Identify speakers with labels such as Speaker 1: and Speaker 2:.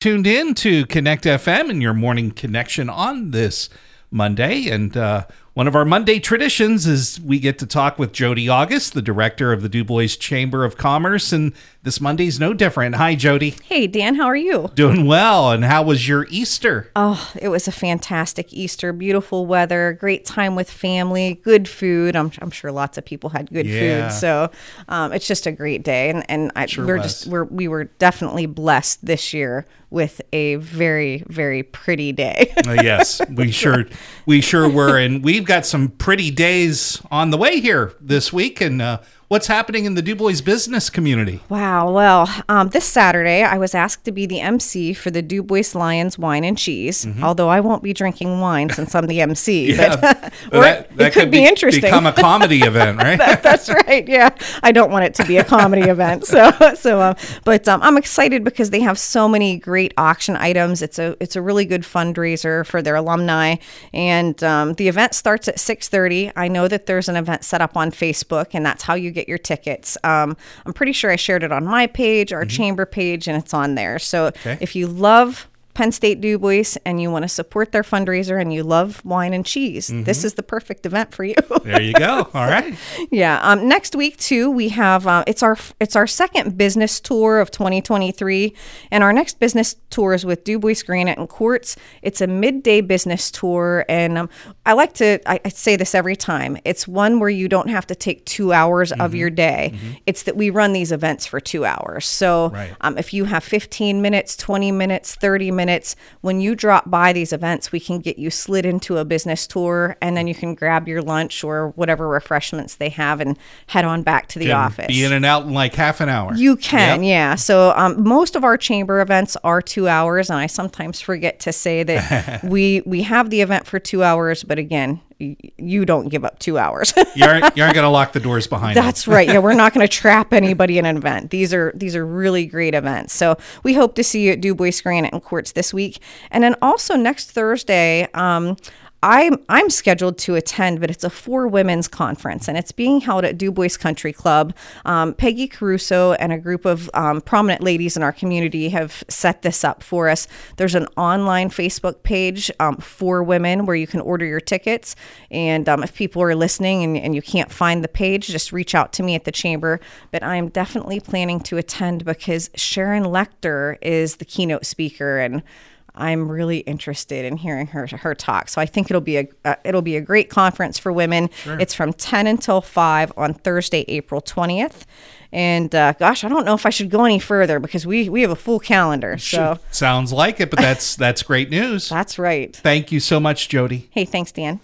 Speaker 1: tuned in to Connect FM and your morning connection on this Monday. And uh, one of our Monday traditions is we get to talk with Jodi August, the director of the DuBois Chamber of Commerce. And this Monday's no different. Hi, Jodi.
Speaker 2: Hey, Dan, how are you?
Speaker 1: Doing well. And how was your Easter?
Speaker 2: Oh, it was a fantastic Easter. Beautiful weather, great time with family, good food. I'm, I'm sure lots of people had good
Speaker 1: Yeah.
Speaker 2: food. So um, it's just a great day. And, and I,
Speaker 1: Sure
Speaker 2: we're
Speaker 1: was.
Speaker 2: just, we're, we were definitely blessed this year with a very, very pretty day.
Speaker 1: Uh, yes, we sure we sure were, and we've got some pretty days on the way here this week. And uh, what's happening in the DuBois business community?
Speaker 2: Wow. Well, um, this Saturday, I was asked to be the MC for the DuBois Lions Wine and Cheese, although I won't be drinking wine since I'm the MC. but or it could, be, interesting.
Speaker 1: Become a comedy event, right?
Speaker 2: That's right. Yeah, I don't want it to be a comedy event. So, so, um, but um, I'm excited because they have so many great auction items. It's a it's a really good fundraiser for their alumni, and um, the event starts at 6:30. I know that there's an event set up on Facebook, and that's how you get your tickets. Um, I'm pretty sure I shared it on my page, our chamber page, and it's on there. So, if you love Penn State DuBois and you want to support their fundraiser and you love wine and cheese, this is the perfect event for you.
Speaker 1: There you go. All right.
Speaker 2: Yeah. Um, next week too, we have uh, it's our it's our second business tour of 2023, and our next business tour is with DuBois Granite and Quartz. It's a midday business tour, and um, I like to I, I say this every time. It's one where you don't have to take two hours of your day. It's that we run these events for two hours. So
Speaker 1: Right.
Speaker 2: um, if you have 15 minutes, 20 minutes, 30 minutes, when you drop by these events, we can get you slid into a business tour and then you can grab your lunch or whatever refreshments they have and head on back to the
Speaker 1: Can
Speaker 2: office.
Speaker 1: Be in and out in like half an hour.
Speaker 2: You can,
Speaker 1: Yep.
Speaker 2: yeah. So um, most of our chamber events are two hours, and I sometimes forget to say that we we have the event for two hours, but again, you don't give up two hours.
Speaker 1: You aren't, you aren't going to lock the doors behind you.
Speaker 2: That's right. Yeah, we're not going to trap anybody in an event. These are these are really great events. So we hope to see you at DuBois Granite and Quartz this week, and then also next Thursday. Um, I'm I'm scheduled to attend, but it's a four women's conference, and it's being held at DuBois Country Club. Um, Peggy Caruso and a group of um, prominent ladies in our community have set this up for us. There's an online Facebook page um, for women where you can order your tickets, and um, if people are listening and, and you can't find the page, just reach out to me at the chamber. But I'm definitely planning to attend because Sharon Lechter is the keynote speaker, and I'm really interested in hearing her her talk. So I think it'll be a uh, it'll be a great conference for women. It's from 10 until 5 on Thursday, April 20th. And uh, gosh, I don't know if I should go any further because we we have a full calendar. So
Speaker 1: Sounds like it, but that's that's great news.
Speaker 2: that's right.
Speaker 1: Thank you so much, Jodi.
Speaker 2: Hey, thanks, Dan.